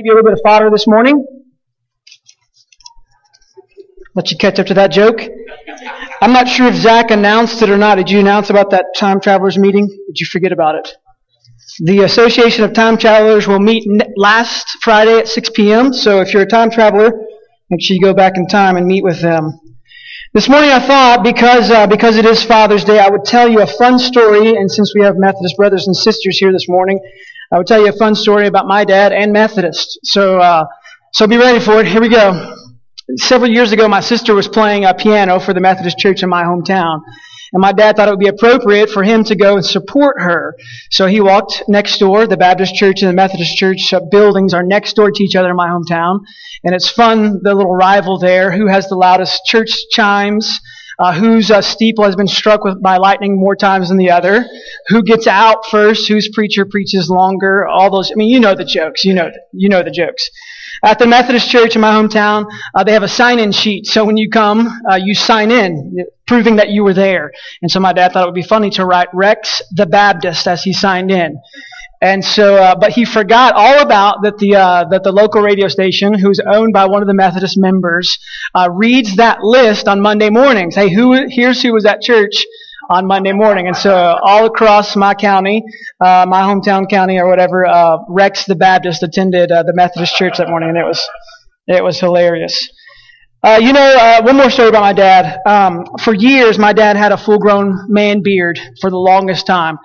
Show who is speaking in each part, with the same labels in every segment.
Speaker 1: Give you a little bit of fodder this morning. Let you catch up to that joke. I'm not sure if Zach announced it or not. Did you announce about that time travelers meeting? Did you forget about it? The Association of Time Travelers will meet last Friday at 6 p.m. So if you're a time traveler, make sure you go back in time and meet with them. This morning I thought because uh, because it is Father's Day, I would tell you a fun story. And since we have Methodist brothers and sisters here this morning, I would tell you a fun story about my dad and Methodist. So uh, so be ready for it. Here we go. Several years ago, my sister was playing a piano for the Methodist church in my hometown. And my dad thought it would be appropriate for him to go and support her. So he walked next door. The Baptist church and the Methodist church buildings are next door to each other in my hometown. And it's fun, the little rival there. Who has the loudest church chimes? Uh, whose uh, steeple has been struck with, by lightning more times than the other? Who gets out first? Whose preacher preaches longer? All those. I mean, you know the jokes. You know, you know the jokes. At the Methodist church in my hometown, uh, they have a sign-in sheet. So when you come, uh, you sign in, proving that you were there. And so my dad thought it would be funny to write Rex the Baptist as he signed in. And so, uh, but he forgot all about that the uh, that the local radio station, who's owned by one of the Methodist members, uh, reads that list on Monday mornings. Hey, who here's who was at church on Monday morning. And so all across my county, uh, my hometown county or whatever, uh, Rex the Baptist attended uh, the Methodist church that morning, and it was it was hilarious. Uh, you know, one more story about my dad. Um, for years, my dad had a full-grown man beard for the longest time.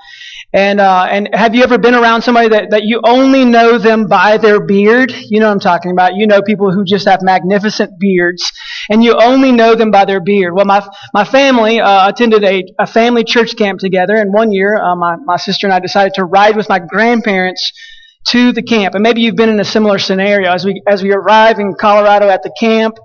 Speaker 1: And uh, and have you ever been around somebody that, that you only know them by their beard? You know what I'm talking about. You know people who just have magnificent beards, and you only know them by their beard. Well, my my family uh, attended a, a family church camp together, and one year, uh, my my sister and I decided to ride with my grandparents to the camp. And maybe you've been in a similar scenario as we as we arrive in Colorado at the camp.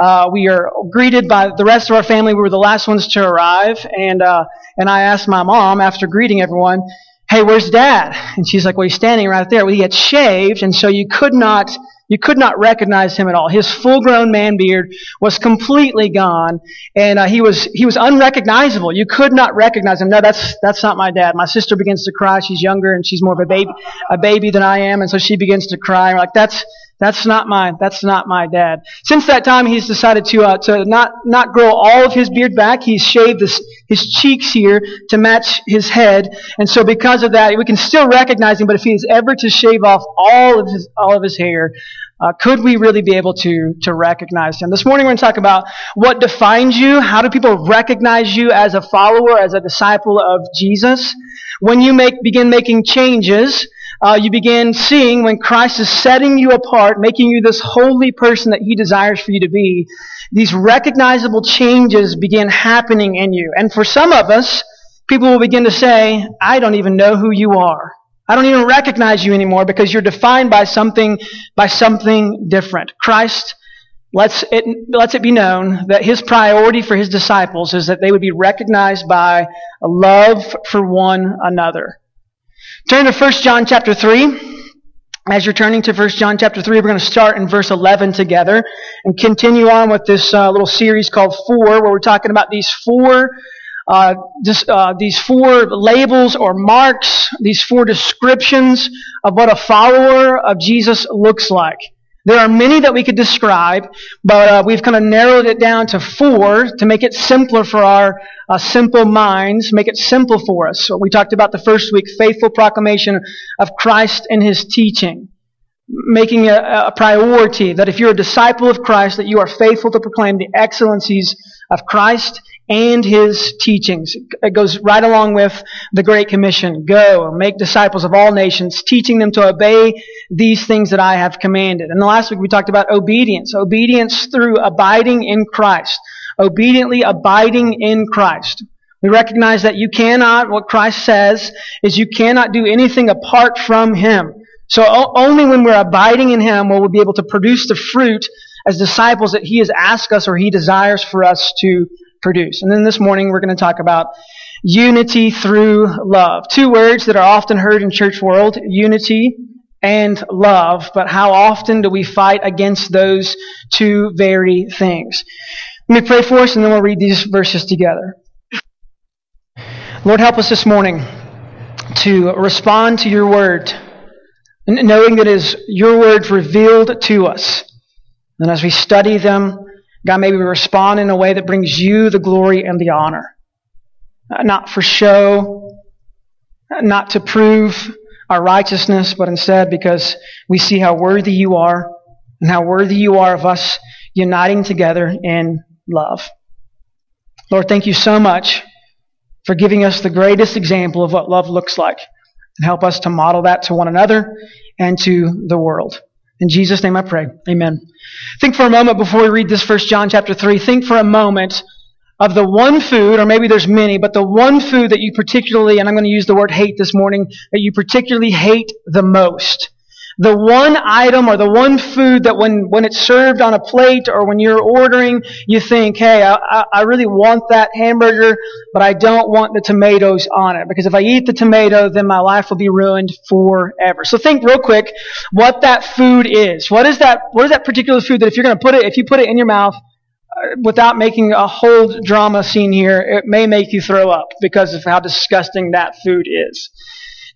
Speaker 1: Uh, we are greeted by the rest of our family. We were the last ones to arrive, and uh, and I asked my mom after greeting everyone, "Hey, where's Dad?" And she's like, "Well, he's standing right there. Well, he had shaved, and so you could not you could not recognize him at all. His full-grown man beard was completely gone, and uh, he was he was unrecognizable. You could not recognize him. No, that's that's not my dad. My sister begins to cry. She's younger, and she's more of a baby a baby than I am, and so she begins to cry. We're like, that's that's not my, that's not my dad. Since that time, he's decided to, uh, to not, not grow all of his beard back. He's shaved his, his cheeks here to match his head. And so because of that, we can still recognize him, but if he is ever to shave off all of his, all of his hair, uh, could we really be able to, to recognize him? This morning we're going to talk about what defines you. How do people recognize you as a follower, as a disciple of Jesus? When you make, begin making changes, uh, you begin seeing when Christ is setting you apart, making you this holy person that He desires for you to be, these recognizable changes begin happening in you. And for some of us, people will begin to say, I don't even know who you are. I don't even recognize you anymore because you're defined by something, by something different. Christ lets it, lets it be known that his priority for his disciples is that they would be recognized by a love for one another. Turn to 1 John chapter 3. As you're turning to 1 John chapter 3, we're going to start in verse 11 together and continue on with this uh, little series called Four, where we're talking about these four uh, this, uh, these four labels or marks, these four descriptions of what a follower of Jesus looks like. There are many that we could describe, but uh, we've kind of narrowed it down to four to make it simpler for our uh, simple minds, make it simple for us. So we talked about the first week, faithful proclamation of Christ and His teaching. Making a, a priority that if you're a disciple of Christ, that you are faithful to proclaim the excellencies of Christ and his teachings. It goes right along with the Great Commission. Go, make disciples of all nations, teaching them to obey these things that I have commanded. And the last week we talked about obedience. Obedience through abiding in Christ. Obediently abiding in Christ. We recognize that you cannot, what Christ says, is you cannot do anything apart from Him. So only when we're abiding in Him will we be able to produce the fruit as disciples that He has asked us or He desires for us to produce. And then this morning we're going to talk about unity through love. Two words that are often heard in church world, unity and love, but how often do we fight against those two very things? Let me pray for us and then we'll read these verses together. Lord, help us this morning to respond to your word knowing that it is your words revealed to us. And as we study them, God, may respond in a way that brings you the glory and the honor. Uh, not for show, not to prove our righteousness, but instead because we see how worthy you are and how worthy you are of us uniting together in love. Lord, thank you so much for giving us the greatest example of what love looks like and help us to model that to one another and to the world. In Jesus' name I pray. Amen. Think for a moment before we read this first John chapter 3. Think for a moment of the one food, or maybe there's many, but the one food that you particularly, and I'm going to use the word hate this morning, that you particularly hate the most. The one item or the one food that when, when it's served on a plate or when you're ordering, you think, hey, I, I really want that hamburger, but I don't want the tomatoes on it. Because if I eat the tomato, then my life will be ruined forever. So think real quick what that food is. What is that, what is that particular food that if you're going to put it, if you put it in your mouth, uh, without making a whole drama scene here, it may make you throw up because of how disgusting that food is.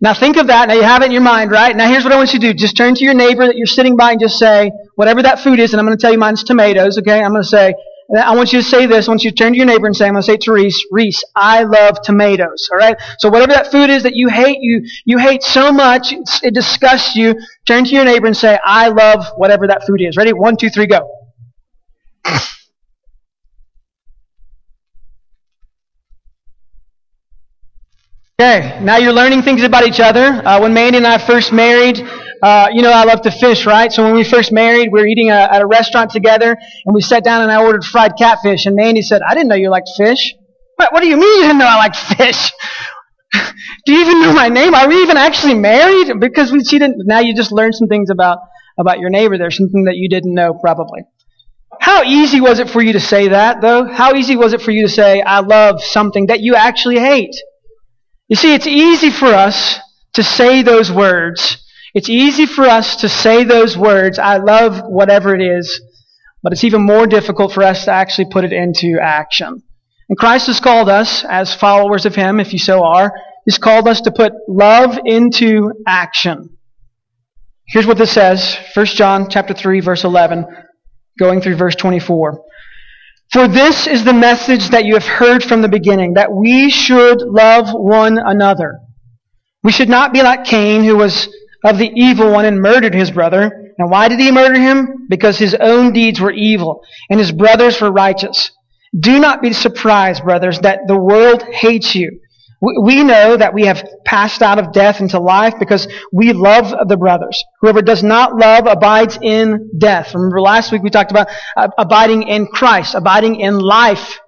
Speaker 1: Now think of that. Now you have it in your mind, right? Now here's what I want you to do. Just turn to your neighbor that you're sitting by and just say, whatever that food is, and I'm going to tell you mine's tomatoes, okay? I'm going to say, I want you to say this. I want you to turn to your neighbor and say, I'm going to say to Reese, Reese, I love tomatoes. All right. So whatever that food is that you hate, you you hate so much, it disgusts you. Turn to your neighbor and say, I love whatever that food is. Ready? One, two, three, go. Okay, now you're learning things about each other. Uh, when Mandy and I first married, uh, you know I love to fish, right? So when we first married, we were eating a, at a restaurant together, and we sat down and I ordered fried catfish, and Mandy said, "I didn't know you liked fish." What, what do you mean you didn't know I liked fish? do you even know my name? Are we even actually married? Because we, she didn't. Now you just learned some things about about your neighbor. There's something that you didn't know, probably. How easy was it for you to say that, though? How easy was it for you to say, "I love something" that you actually hate? You see, it's easy for us to say those words. It's easy for us to say those words, I love whatever it is, but it's even more difficult for us to actually put it into action. And Christ has called us, as followers of Him, if you so are, He's called us to put love into action. Here's what this says, 1 John chapter 3, verse 11, going through verse 24. For this is the message that you have heard from the beginning, that we should love one another. We should not be like Cain, who was of the evil one and murdered his brother. And why did he murder him? Because his own deeds were evil, and his brothers were righteous. Do not be surprised, brothers, that the world hates you. We know that we have passed out of death into life because we love the brothers. Whoever does not love abides in death. Remember last week we talked about uh, abiding in Christ, abiding in life.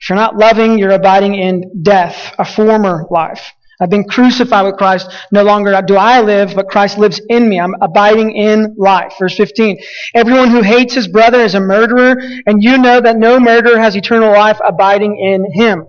Speaker 1: If you're not loving, you're abiding in death, a former life. I've been crucified with Christ. No longer do I live, but Christ lives in me. I'm abiding in life. Verse 15. Everyone who hates his brother is a murderer, and you know that no murderer has eternal life abiding in him.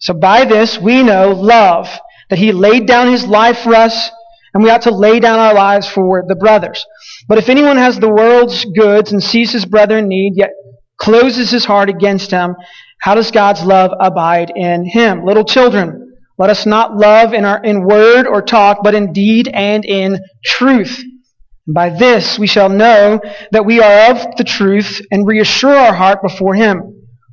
Speaker 1: So by this we know love, that he laid down his life for us, and we ought to lay down our lives for the brothers. But if anyone has the world's goods and sees his brother in need, yet closes his heart against him, how does God's love abide in him? Little children, let us not love in our in word or talk, but in deed and in truth. By this we shall know that we are of the truth and reassure our heart before him.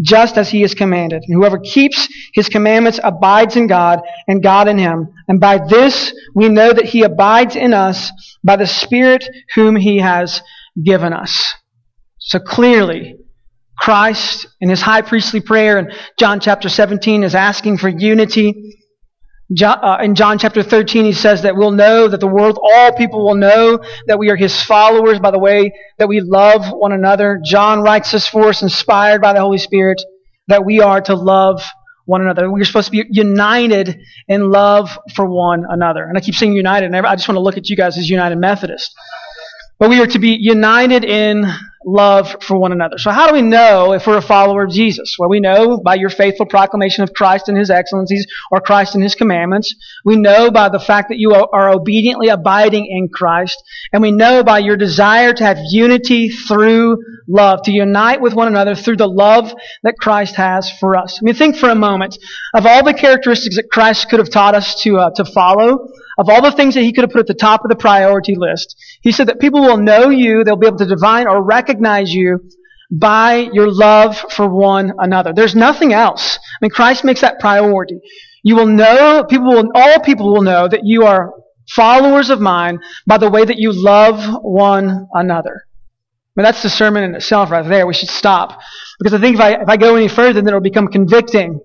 Speaker 1: just as he has commanded. And whoever keeps his commandments abides in God, and God in him. And by this we know that he abides in us by the Spirit whom he has given us. So clearly, Christ in his high priestly prayer in John chapter 17 is asking for unity Uh, in John chapter 13, he says that we'll know that the world, all people will know that we are his followers by the way that we love one another. John writes this for us, inspired by the Holy Spirit, that we are to love one another. We're supposed to be united in love for one another. And I keep saying united, and I just want to look at you guys as United Methodist. But we are to be united in love for one another. So how do we know if we're a follower of Jesus? Well, we know by your faithful proclamation of Christ and His excellencies or Christ and His commandments. We know by the fact that you are obediently abiding in Christ. And we know by your desire to have unity through love, to unite with one another through the love that Christ has for us. I mean, think for a moment of all the characteristics that Christ could have taught us to, uh, to follow of all the things that he could have put at the top of the priority list, he said that people will know you, they'll be able to divine or recognize you by your love for one another. There's nothing else. I mean, Christ makes that priority. You will know, people will, all people will know that you are followers of mine by the way that you love one another. I mean, that's the sermon in itself right there. We should stop. Because I think if I, if I go any further, then it'll become convicting.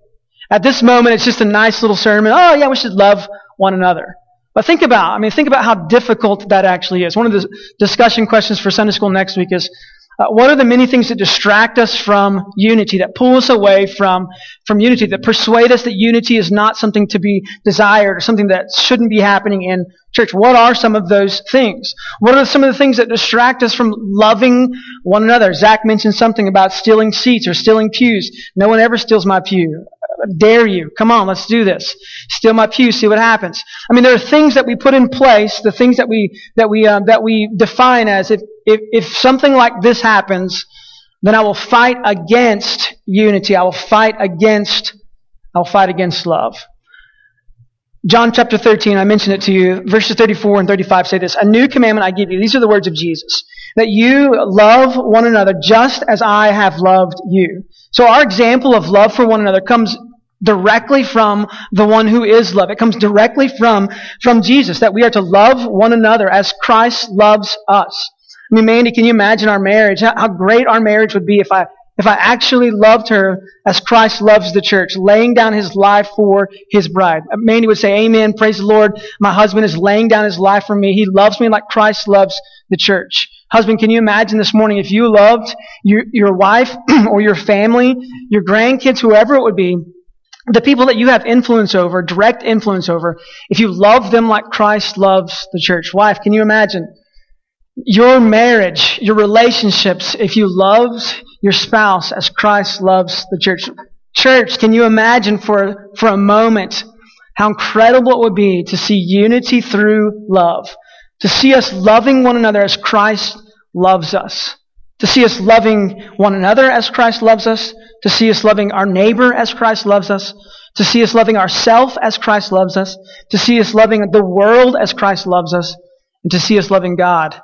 Speaker 1: At this moment, it's just a nice little sermon. Oh, yeah, we should love one another. But think about, I mean, think about how difficult that actually is. One of the discussion questions for Sunday school next week is, uh, what are the many things that distract us from unity, that pull us away from, from unity, that persuade us that unity is not something to be desired or something that shouldn't be happening in church? What are some of those things? What are some of the things that distract us from loving one another? Zach mentioned something about stealing seats or stealing pews. No one ever steals my pew dare you. Come on, let's do this. Steal my pew, see what happens. I mean, there are things that we put in place, the things that we that we um, that we define as if, if if something like this happens, then I will fight against unity. I will fight against I'll fight against love. John chapter 13, I mentioned it to you. Verses 34 and 35 say this. A new commandment I give you. These are the words of Jesus. That you love one another just as I have loved you. So our example of love for one another comes directly from the one who is love. It comes directly from, from Jesus, that we are to love one another as Christ loves us. I mean, Mandy, can you imagine our marriage? How, great our marriage would be if I, if I actually loved her as Christ loves the church, laying down his life for his bride. Mandy would say, Amen, praise the Lord. My husband is laying down his life for me. He loves me like Christ loves the church. Husband, can you imagine this morning if you loved your, your wife or your family, your grandkids, whoever it would be, the people that you have influence over, direct influence over, if you love them like Christ loves the church. Wife, can you imagine your marriage, your relationships, if you loved your spouse as Christ loves the church? Church, can you imagine for, for a moment how incredible it would be to see unity through love? To see us loving one another as Christ loves us. To see us loving one another as Christ loves us to see us loving our neighbor as Christ loves us, to see us loving ourselves as Christ loves us, to see us loving the world as Christ loves us, and to see us loving God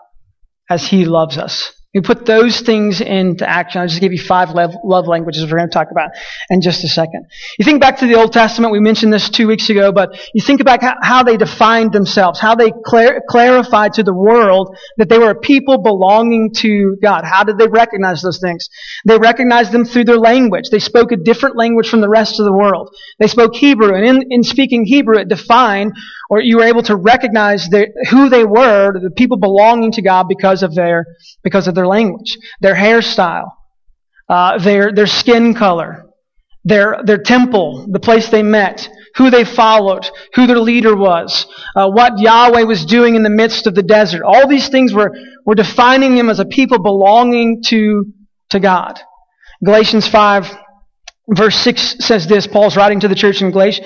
Speaker 1: as He loves us. We put those things into action. I'll just give you five love languages we're going to talk about in just a second. You think back to the Old Testament, we mentioned this two weeks ago, but you think about how they defined themselves, how they clar- clarified to the world that they were a people belonging to God. How did they recognize those things? They recognized them through their language. They spoke a different language from the rest of the world. They spoke Hebrew, and in, in speaking Hebrew, it defined or you were able to recognize who they were, the people belonging to God because of their, because of their language, their hairstyle, uh, their, their skin color, their, their temple, the place they met, who they followed, who their leader was, uh, what Yahweh was doing in the midst of the desert. All these things were, were defining them as a people belonging to, to God. Galatians 5, Verse 6 says this, Paul's writing to the church in Galatia,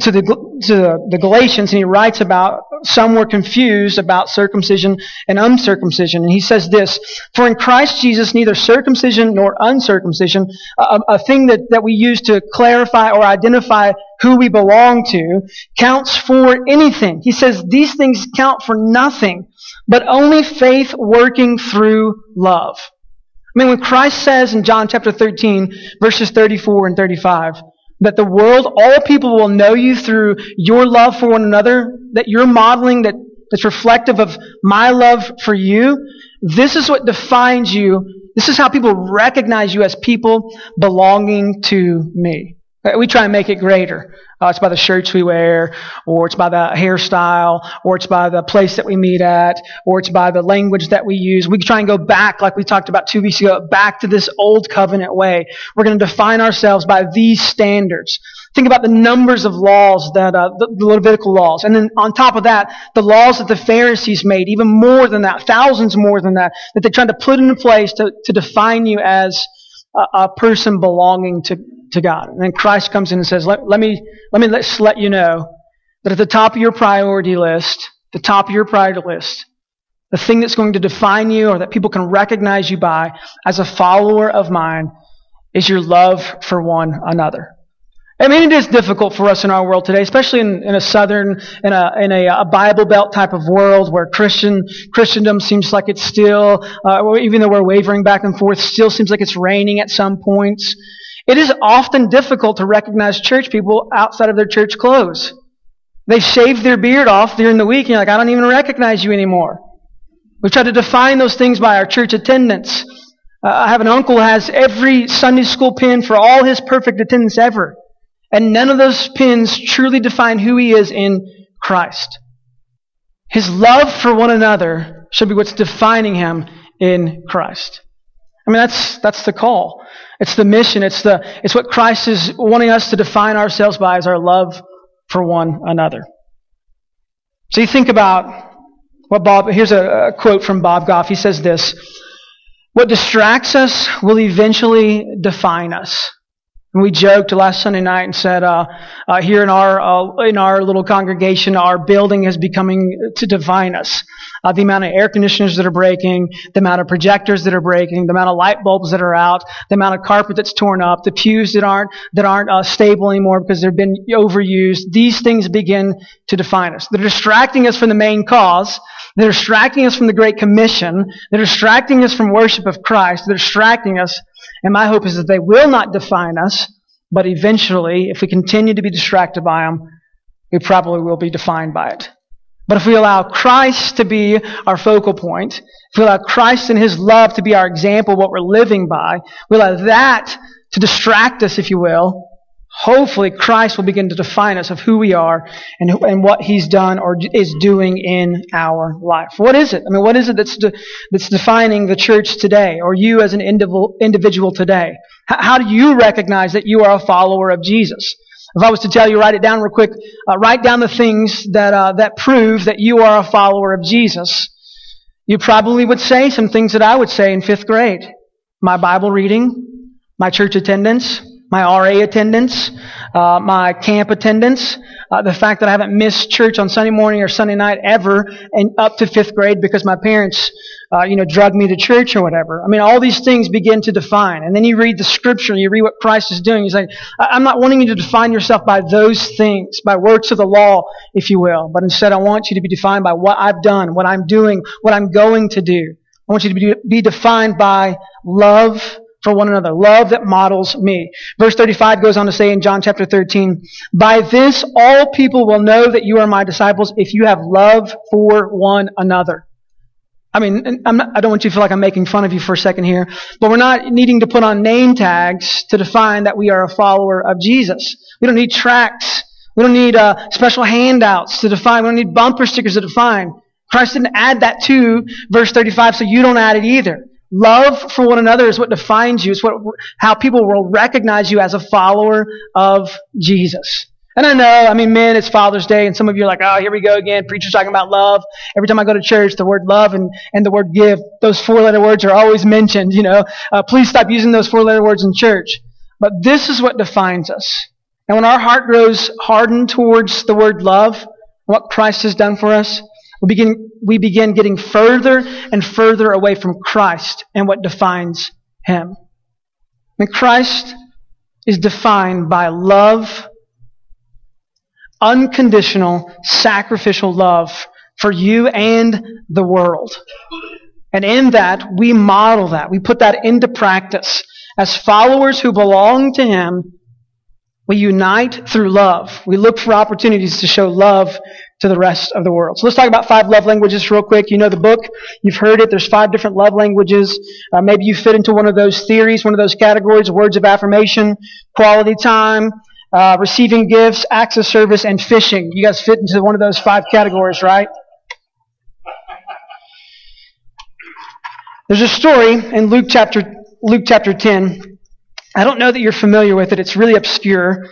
Speaker 1: to the, to the Galatians, and he writes about some were confused about circumcision and uncircumcision. And he says this, For in Christ Jesus, neither circumcision nor uncircumcision, a, a thing that, that we use to clarify or identify who we belong to, counts for anything. He says these things count for nothing, but only faith working through love. Mean, when Christ says in John chapter 13, verses 34 and 35, that the world, all people will know you through your love for one another, that you're modeling that, that's reflective of my love for you, this is what defines you. This is how people recognize you as people belonging to me. We try and make it greater. Uh, it's by the shirts we wear, or it's by the hairstyle, or it's by the place that we meet at, or it's by the language that we use. We try and go back, like we talked about two weeks ago, back to this old covenant way. We're going to define ourselves by these standards. Think about the numbers of laws that, uh, the, Levitical laws. And then on top of that, the laws that the Pharisees made, even more than that, thousands more than that, that they tried to put into place to, to define you as a, a person belonging to, to God. And then Christ comes in and says, let, let me, let me let, let you know that at the top of your priority list, the top of your priority list, the thing that's going to define you or that people can recognize you by as a follower of mine is your love for one another. I mean, it is difficult for us in our world today, especially in, in a southern, in a, in a, a, Bible Belt type of world where Christian, Christendom seems like it's still, uh, even though we're wavering back and forth, still seems like it's reigning at some points. It is often difficult to recognize church people outside of their church clothes. They shave their beard off during the week and you're like, I don't even recognize you anymore. We try to define those things by our church attendance. Uh, I have an uncle who has every Sunday school pin for all his perfect attendance ever. And none of those pins truly define who he is in Christ. His love for one another should be what's defining him in Christ. I mean, that's, that's the call. It's the mission. It's the, it's what Christ is wanting us to define ourselves by is our love for one another. So you think about what Bob, here's a, a quote from Bob Goff. He says this, what distracts us will eventually define us. And we joked last Sunday night and said, uh, uh, here in our uh, in our little congregation, our building is becoming to define us. Uh, the amount of air conditioners that are breaking, the amount of projectors that are breaking, the amount of light bulbs that are out, the amount of carpet that's torn up, the pews that aren't that aren't uh, stable anymore because they've been overused. These things begin to define us. They're distracting us from the main cause. They're distracting us from the Great Commission. They're distracting us from worship of Christ. They're distracting us and my hope is that they will not define us, but eventually, if we continue to be distracted by them, we probably will be defined by it. But if we allow Christ to be our focal point, if we allow Christ and His love to be our example, what we're living by, we allow that to distract us, if you will, hopefully Christ will begin to define us of who we are and, and what He's done or is doing in our life. What is it? I mean, what is it that's, de, that's defining the church today or you as an individual, individual today? How, how, do you recognize that you are a follower of Jesus? If I was to tell you, write it down real quick, uh, write down the things that, uh, that prove that you are a follower of Jesus. You probably would say some things that I would say in fifth grade. My Bible reading, my church attendance, my RA attendance, uh, my camp attendance, uh, the fact that I haven't missed church on Sunday morning or Sunday night ever, and up to fifth grade because my parents, uh, you know, drug me to church or whatever. I mean, all these things begin to define. And then you read the scripture you read what Christ is doing. He's like, I'm not wanting you to define yourself by those things, by works of the law, if you will, but instead I want you to be defined by what I've done, what I'm doing, what I'm going to do. I want you to be defined by love, for one another. Love that models me. Verse 35 goes on to say in John chapter 13, By this all people will know that you are my disciples if you have love for one another. I mean, not, i don't want you to feel like I'm making fun of you for a second here, but we're not needing to put on name tags to define that we are a follower of Jesus. We don't need tracts. We don't need uh, special handouts to define. We don't need bumper stickers to define. Christ didn't add that to verse 35, so you don't add it either. Love for one another is what defines you. It's what, how people will recognize you as a follower of Jesus. And I know, I mean, men, it's Father's Day, and some of you are like, oh, here we go again. Preacher's talking about love. Every time I go to church, the word love and, and the word give, those four letter words are always mentioned, you know. Uh, please stop using those four letter words in church. But this is what defines us. And when our heart grows hardened towards the word love, what Christ has done for us, we begin, we begin getting further and further away from Christ and what defines Him. And Christ is defined by love, unconditional, sacrificial love for you and the world. And in that, we model that. We put that into practice. As followers who belong to Him, we unite through love. We look for opportunities to show love to the rest of the world. So let's talk about five love languages real quick. You know the book. You've heard it. There's five different love languages. Uh, maybe you fit into one of those theories, one of those categories, words of affirmation, quality time, uh, receiving gifts, acts of service, and fishing. You guys fit into one of those five categories, right? There's a story in Luke chapter, Luke chapter 10. I don't know that you're familiar with it. It's really obscure.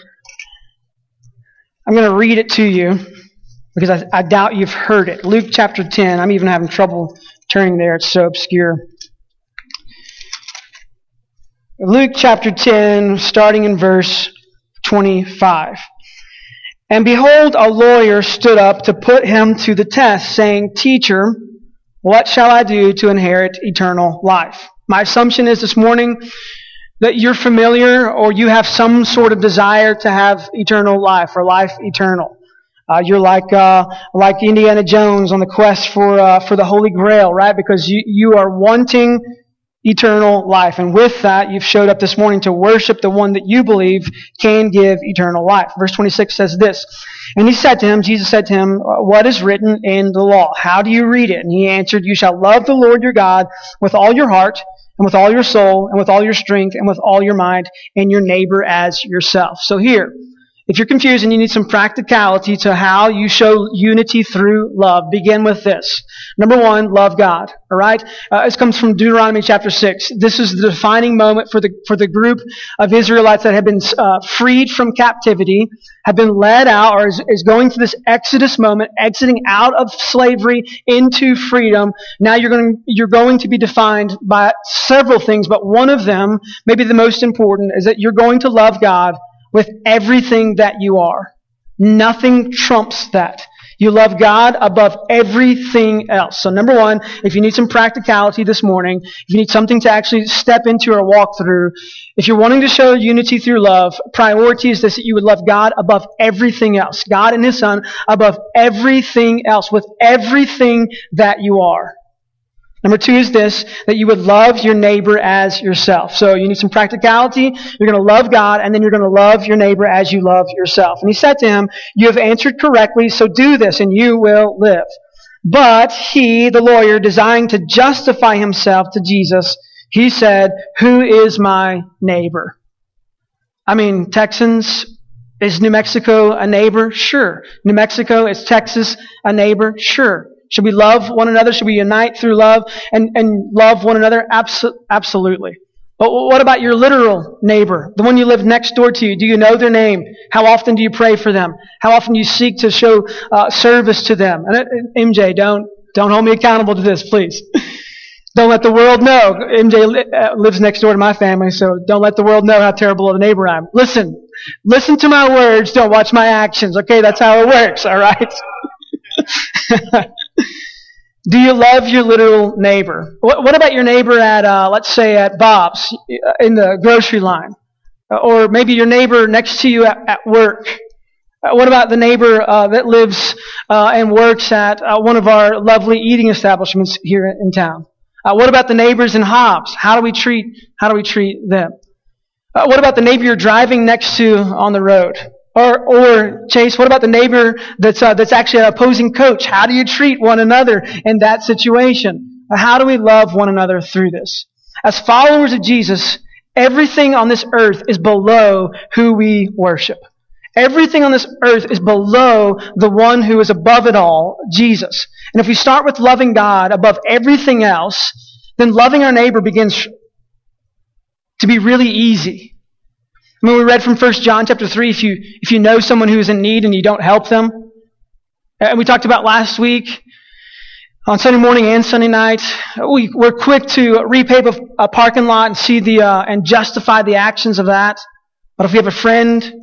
Speaker 1: I'm going to read it to you because I, I doubt you've heard it. Luke chapter 10. I'm even having trouble turning there. It's so obscure. Luke chapter 10, starting in verse 25. And behold, a lawyer stood up to put him to the test, saying, Teacher, what shall I do to inherit eternal life? My assumption is this morning that you're familiar or you have some sort of desire to have eternal life or life eternal. Uh, you're like uh, like Indiana Jones on the quest for uh, for the Holy Grail, right? Because you you are wanting eternal life, and with that, you've showed up this morning to worship the one that you believe can give eternal life. Verse 26 says this, and he said to him, Jesus said to him, "What is written in the law? How do you read it?" And he answered, "You shall love the Lord your God with all your heart." and with all your soul and with all your strength and with all your mind and your neighbor as yourself. So here, if you're confused and you need some practicality to how you show unity through love, begin with this. Number one, love God. All right, uh, this comes from Deuteronomy chapter six. This is the defining moment for the for the group of Israelites that have been uh, freed from captivity, have been led out, or is, is going through this Exodus moment, exiting out of slavery into freedom. Now you're going you're going to be defined by several things, but one of them, maybe the most important, is that you're going to love God with everything that you are. Nothing trumps that. You love God above everything else. So number one, if you need some practicality this morning, if you need something to actually step into or walk through, if you're wanting to show unity through love, priority is this, that you would love God above everything else. God and His Son above everything else, with everything that you are. Number two is this, that you would love your neighbor as yourself. So you need some practicality. You're going to love God, and then you're going to love your neighbor as you love yourself. And he said to him, You have answered correctly, so do this, and you will live. But he, the lawyer, desiring to justify himself to Jesus, he said, Who is my neighbor? I mean, Texans, is New Mexico a neighbor? Sure. New Mexico, is Texas a neighbor? Sure. Should we love one another? Should we unite through love and, and love one another? Abso- absolutely. But what about your literal neighbor, the one you live next door to you? Do you know their name? How often do you pray for them? How often do you seek to show uh, service to them? And, uh, MJ, don't don't hold me accountable to this, please. don't let the world know. MJ li- uh, lives next door to my family, so don't let the world know how terrible of a neighbor I am. Listen, listen to my words. Don't watch my actions. Okay, that's how it works. All right. Do you love your literal neighbor? What, what about your neighbor at, uh, let's say, at Bob's uh, in the grocery line? Uh, or maybe your neighbor next to you at, at work? Uh, what about the neighbor uh, that lives uh, and works at one of our lovely eating establishments here in town? what about the neighbors in Hobbs? How do we treat How do we treat them? what about the neighbor you're driving next to on the road? Or, or Chase, what about the neighbor that's uh, that's actually an opposing coach? How do you treat one another in that situation? How do we love one another through this? As followers of Jesus, everything on this earth is below who we worship. Everything on this earth is below the one who is above it all, Jesus. And if we start with loving God above everything else, then loving our neighbor begins to be really easy. I mean, we read from 1 John chapter 3, if you, if you know someone who is in need and you don't help them. And we talked about last week, on Sunday morning and Sunday night, we, we're quick to repave a, a parking lot and see the, uh, and justify the actions of that. But if we have a friend,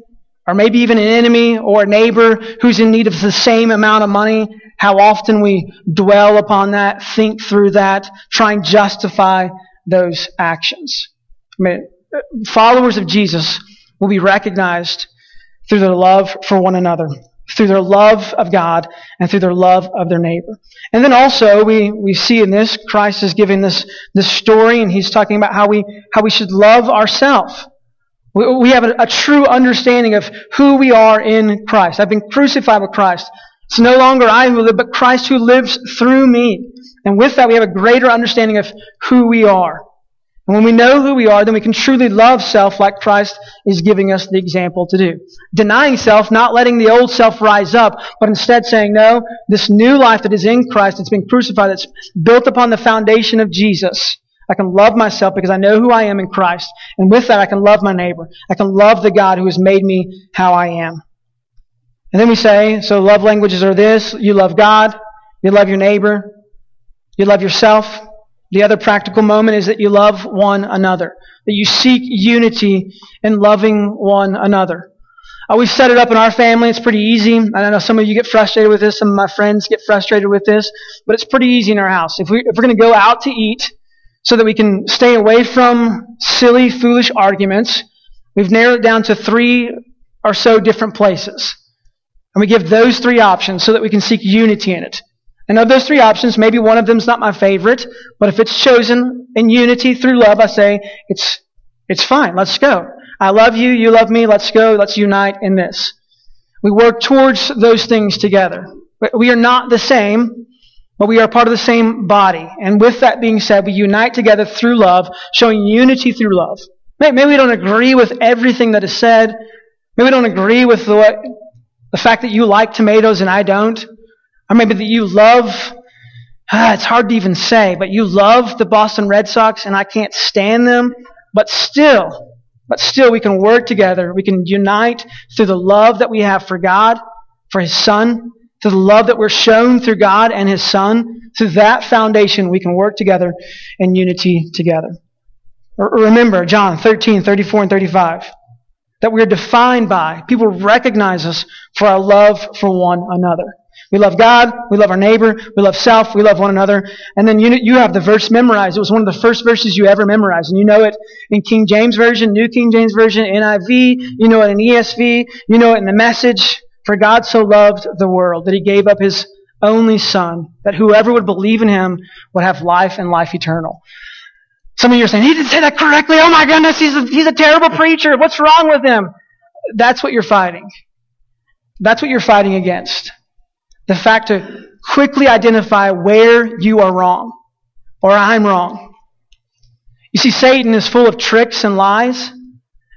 Speaker 1: or maybe even an enemy or a neighbor who's in need of the same amount of money, how often we dwell upon that, think through that, try and justify those actions. I mean, followers of Jesus will be recognized through their love for one another, through their love of God, and through their love of their neighbor. And then also we, we see in this, Christ is giving this, this story and he's talking about how we, how we should love ourselves. We, have a, a true understanding of who we are in Christ. I've been crucified with Christ. It's no longer I who live, but Christ who lives through me. And with that, we have a greater understanding of who we are. And when we know who we are, then we can truly love self like Christ is giving us the example to do. Denying self, not letting the old self rise up, but instead saying, no, this new life that is in Christ, that's been crucified, that's built upon the foundation of Jesus. I can love myself because I know who I am in Christ. And with that, I can love my neighbor. I can love the God who has made me how I am. And then we say, so love languages are this you love God, you love your neighbor, you love yourself. The other practical moment is that you love one another, that you seek unity in loving one another. Uh, we've set it up in our family. It's pretty easy. I know some of you get frustrated with this. Some of my friends get frustrated with this, but it's pretty easy in our house. If, we, if we're going to go out to eat so that we can stay away from silly, foolish arguments, we've narrowed it down to three or so different places. And we give those three options so that we can seek unity in it. And of those three options, maybe one of them's not my favorite, but if it's chosen in unity through love, I say, it's, it's fine. Let's go. I love you. You love me. Let's go. Let's unite in this. We work towards those things together. We are not the same, but we are part of the same body. And with that being said, we unite together through love, showing unity through love. Maybe we don't agree with everything that is said. Maybe we don't agree with the, the fact that you like tomatoes and I don't. Or maybe that you love, ah, it's hard to even say, but you love the Boston Red Sox and I can't stand them. But still, but still we can work together. We can unite through the love that we have for God, for His Son, through the love that we're shown through God and His Son. Through that foundation, we can work together in unity together. Remember John 13, 34, and 35. That we are defined by. People recognize us for our love for one another. We love God, we love our neighbor, we love self, we love one another. And then you, you have the verse memorized. It was one of the first verses you ever memorized. And you know it in King James Version, New King James Version, NIV, you know it in ESV, you know it in the message. For God so loved the world that he gave up his only son, that whoever would believe in him would have life and life eternal. Some of you are saying, he didn't say that correctly. Oh my goodness, he's a, he's a terrible preacher. What's wrong with him? That's what you're fighting. That's what you're fighting against. The fact to quickly identify where you are wrong or I'm wrong. You see, Satan is full of tricks and lies.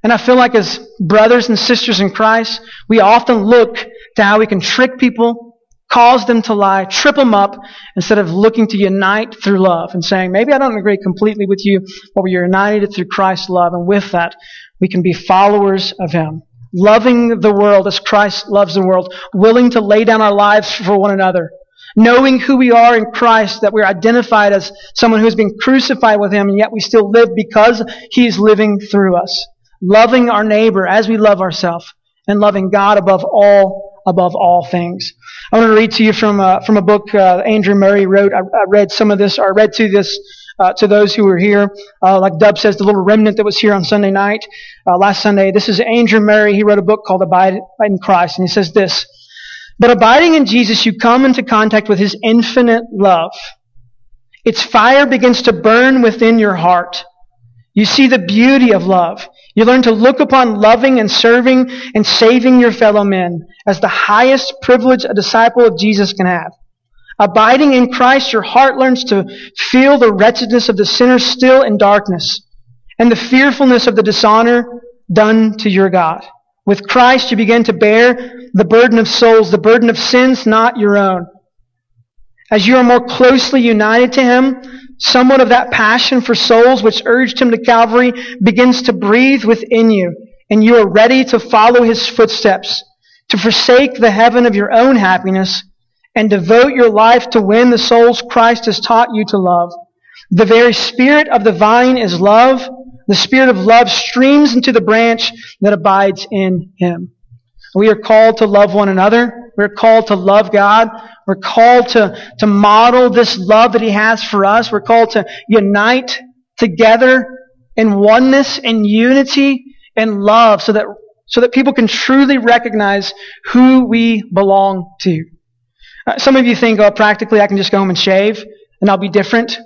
Speaker 1: And I feel like as brothers and sisters in Christ, we often look to how we can trick people, cause them to lie, trip them up, instead of looking to unite through love and saying, maybe I don't agree completely with you, but we're united through Christ's love. And with that, we can be followers of Him loving the world as Christ loves the world, willing to lay down our lives for one another, knowing who we are in Christ, that we're identified as someone who's been crucified with Him, and yet we still live because He's living through us, loving our neighbor as we love ourselves, and loving God above all, above all things. I want to read to you from a, from a book uh, Andrew Murray wrote. I, I read some of this, or I read to this uh, to those who were here. Uh, like Dub says, the little remnant that was here on Sunday night, uh, last Sunday. This is Andrew Murray. He wrote a book called Abide in Christ, and he says this. But abiding in Jesus, you come into contact with His infinite love. Its fire begins to burn within your heart. You see the beauty of love. You learn to look upon loving and serving and saving your fellow men as the highest privilege a disciple of Jesus can have. Abiding in Christ, your heart learns to feel the wretchedness of the sinner still in darkness and the fearfulness of the dishonor done to your God. With Christ, you begin to bear the burden of souls, the burden of sins not your own. As you are more closely united to Him, somewhat of that passion for souls which urged Him to Calvary begins to breathe within you, and you are ready to follow His footsteps, to forsake the heaven of your own happiness and devote your life to win the souls Christ has taught you to love. The very spirit of the vine is love. The spirit of love streams into the branch that abides in him. We are called to love one another. We're called to love God. We're called to, to model this love that he has for us. We're called to unite together in oneness and unity and love so that, so that people can truly recognize who we belong to. Uh, some of you think, oh, practically I can just go home and shave and I'll be different.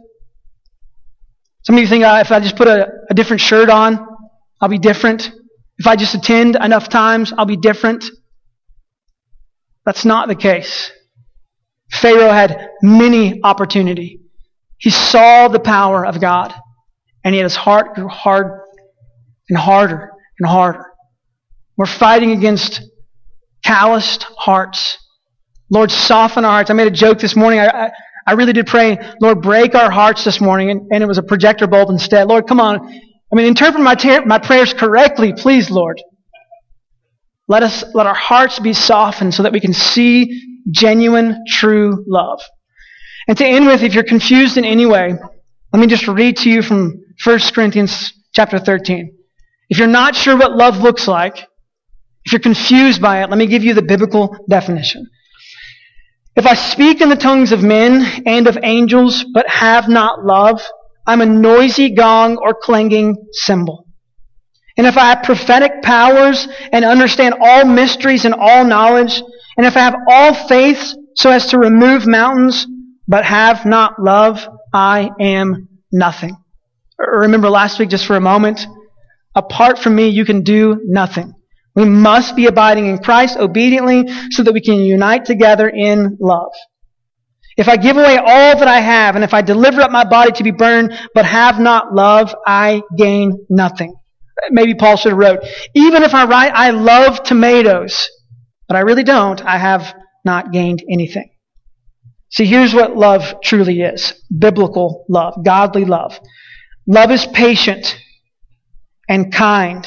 Speaker 1: Some of you think, uh, if I just put a, a different shirt on, I'll be different. If I just attend enough times, I'll be different. That's not the case. Pharaoh had many opportunity. He saw the power of God, and yet his heart grew hard and harder and harder. We're fighting against calloused hearts Lord, soften our hearts. I made a joke this morning. I, I, I really did pray, Lord, break our hearts this morning. And, and, it was a projector bulb instead. Lord, come on. I mean, interpret my, ter- my prayers correctly, please, Lord. Let us let our hearts be softened so that we can see genuine, true love. And to end with, if you're confused in any way, let me just read to you from 1 Corinthians chapter 13. If you're not sure what love looks like, if you're confused by it, let me give you the biblical definition. If I speak in the tongues of men and of angels, but have not love, I'm a noisy gong or clanging cymbal. And if I have prophetic powers and understand all mysteries and all knowledge, and if I have all faith so as to remove mountains, but have not love, I am nothing. Remember last week, just for a moment, apart from me, you can do nothing. We must be abiding in Christ obediently so that we can unite together in love. If I give away all that I have, and if I deliver up my body to be burned, but have not love, I gain nothing. Maybe Paul should have wrote, even if I write, I love tomatoes, but I really don't, I have not gained anything. See, here's what love truly is. Biblical love, godly love. Love is patient and kind.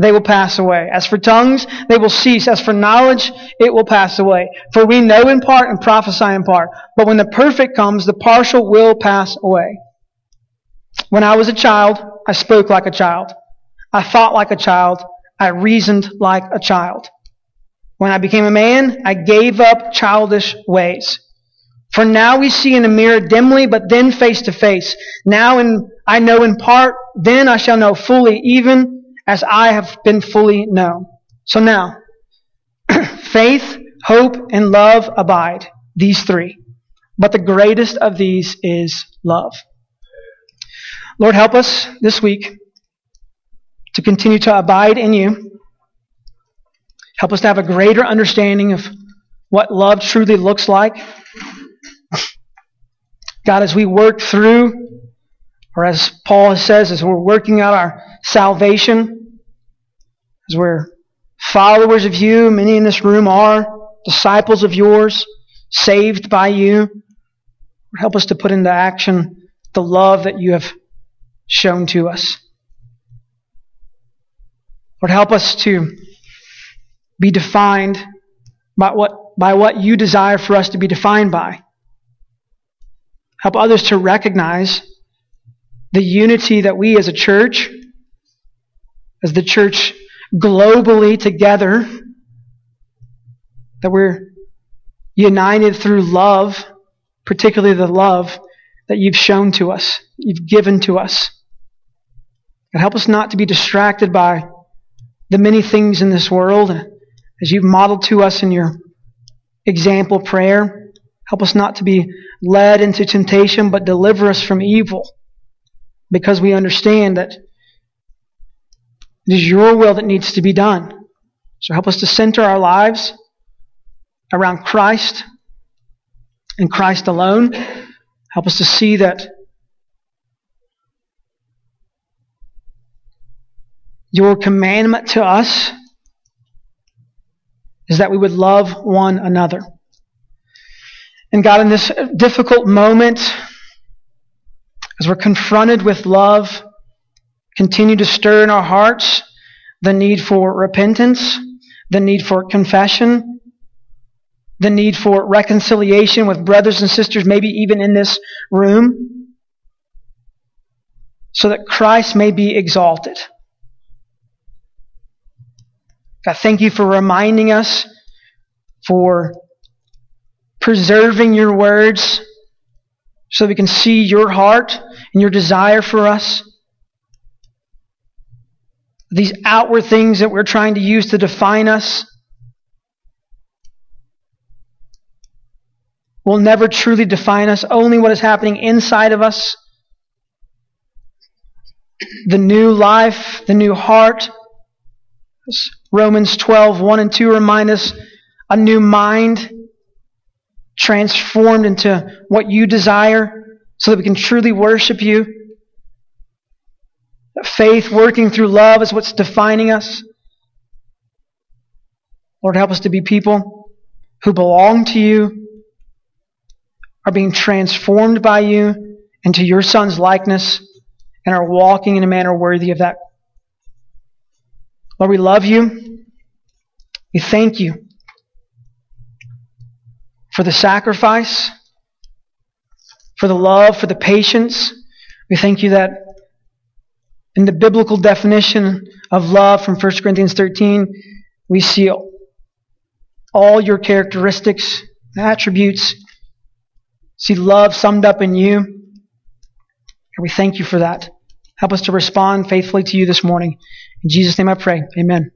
Speaker 1: they will pass away. As for tongues, they will cease. As for knowledge, it will pass away. For we know in part and prophesy in part. But when the perfect comes, the partial will pass away. When I was a child, I spoke like a child. I thought like a child. I reasoned like a child. When I became a man, I gave up childish ways. For now we see in a mirror dimly, but then face to face. Now in, I know in part, then I shall know fully, even as I have been fully known. So now, faith, hope, and love abide, these three. But the greatest of these is love. Lord, help us this week to continue to abide in you. Help us to have a greater understanding of what love truly looks like. God, as we work through, or as Paul says, as we're working out our salvation, as we're followers of you, many in this room are disciples of yours, saved by you, help us to put into action the love that you have shown to us. Lord, help us to be defined by what, by what you desire for us to be defined by. Help others to recognize the unity that we as a church, as the church globally together, that we're united through love, particularly the love that you've shown to us, you've given to us. And help us not to be distracted by the many things in this world as you've modeled to us in your example prayer. Help us not to be led into temptation, but deliver us from evil because we understand that it is your will that needs to be done. So help us to center our lives around Christ and Christ alone. Help us to see that your commandment to us is that we would love one another. And God, in this difficult moment, as we're confronted with love, continue to stir in our hearts the need for repentance, the need for confession, the need for reconciliation with brothers and sisters, maybe even in this room, so that Christ may be exalted. God, thank you for reminding us, for preserving your words so we can see your heart and your desire for us. These outward things that we're trying to use to define us will never truly define us. Only what is happening inside of us, the new life, the new heart, Romans 12, 1 and 2 remind us a new mind transformed into what you desire so that we can truly worship you. Faith working through love is what's defining us. Lord, help us to be people who belong to you, are being transformed by you into your Son's likeness, and are walking in a manner worthy of that. Lord, we love you. We thank you for the sacrifice, for the love, for the patience. We thank you that in the biblical definition of love from 1 Corinthians 13, we see all your characteristics, attributes. See love summed up in you. And we thank you for that. Help us to respond faithfully to you this morning. In Jesus' name I pray. Amen.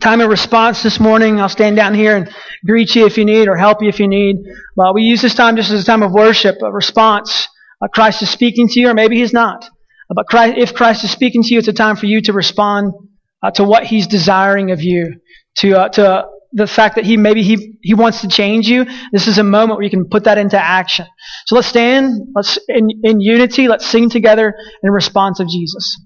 Speaker 1: Time of response this morning. I'll stand down here and greet you if you need or help you if you need. Well, we use this time just as a time of worship, a response. Uh, Christ is speaking to you, or maybe He's not. But Christ, if Christ is speaking to you, it's a time for you to respond uh, to what He's desiring of you, to uh, to the fact that he maybe he, he wants to change you, this is a moment where you can put that into action. So let's stand, let's in, in unity, let's sing together in response of Jesus.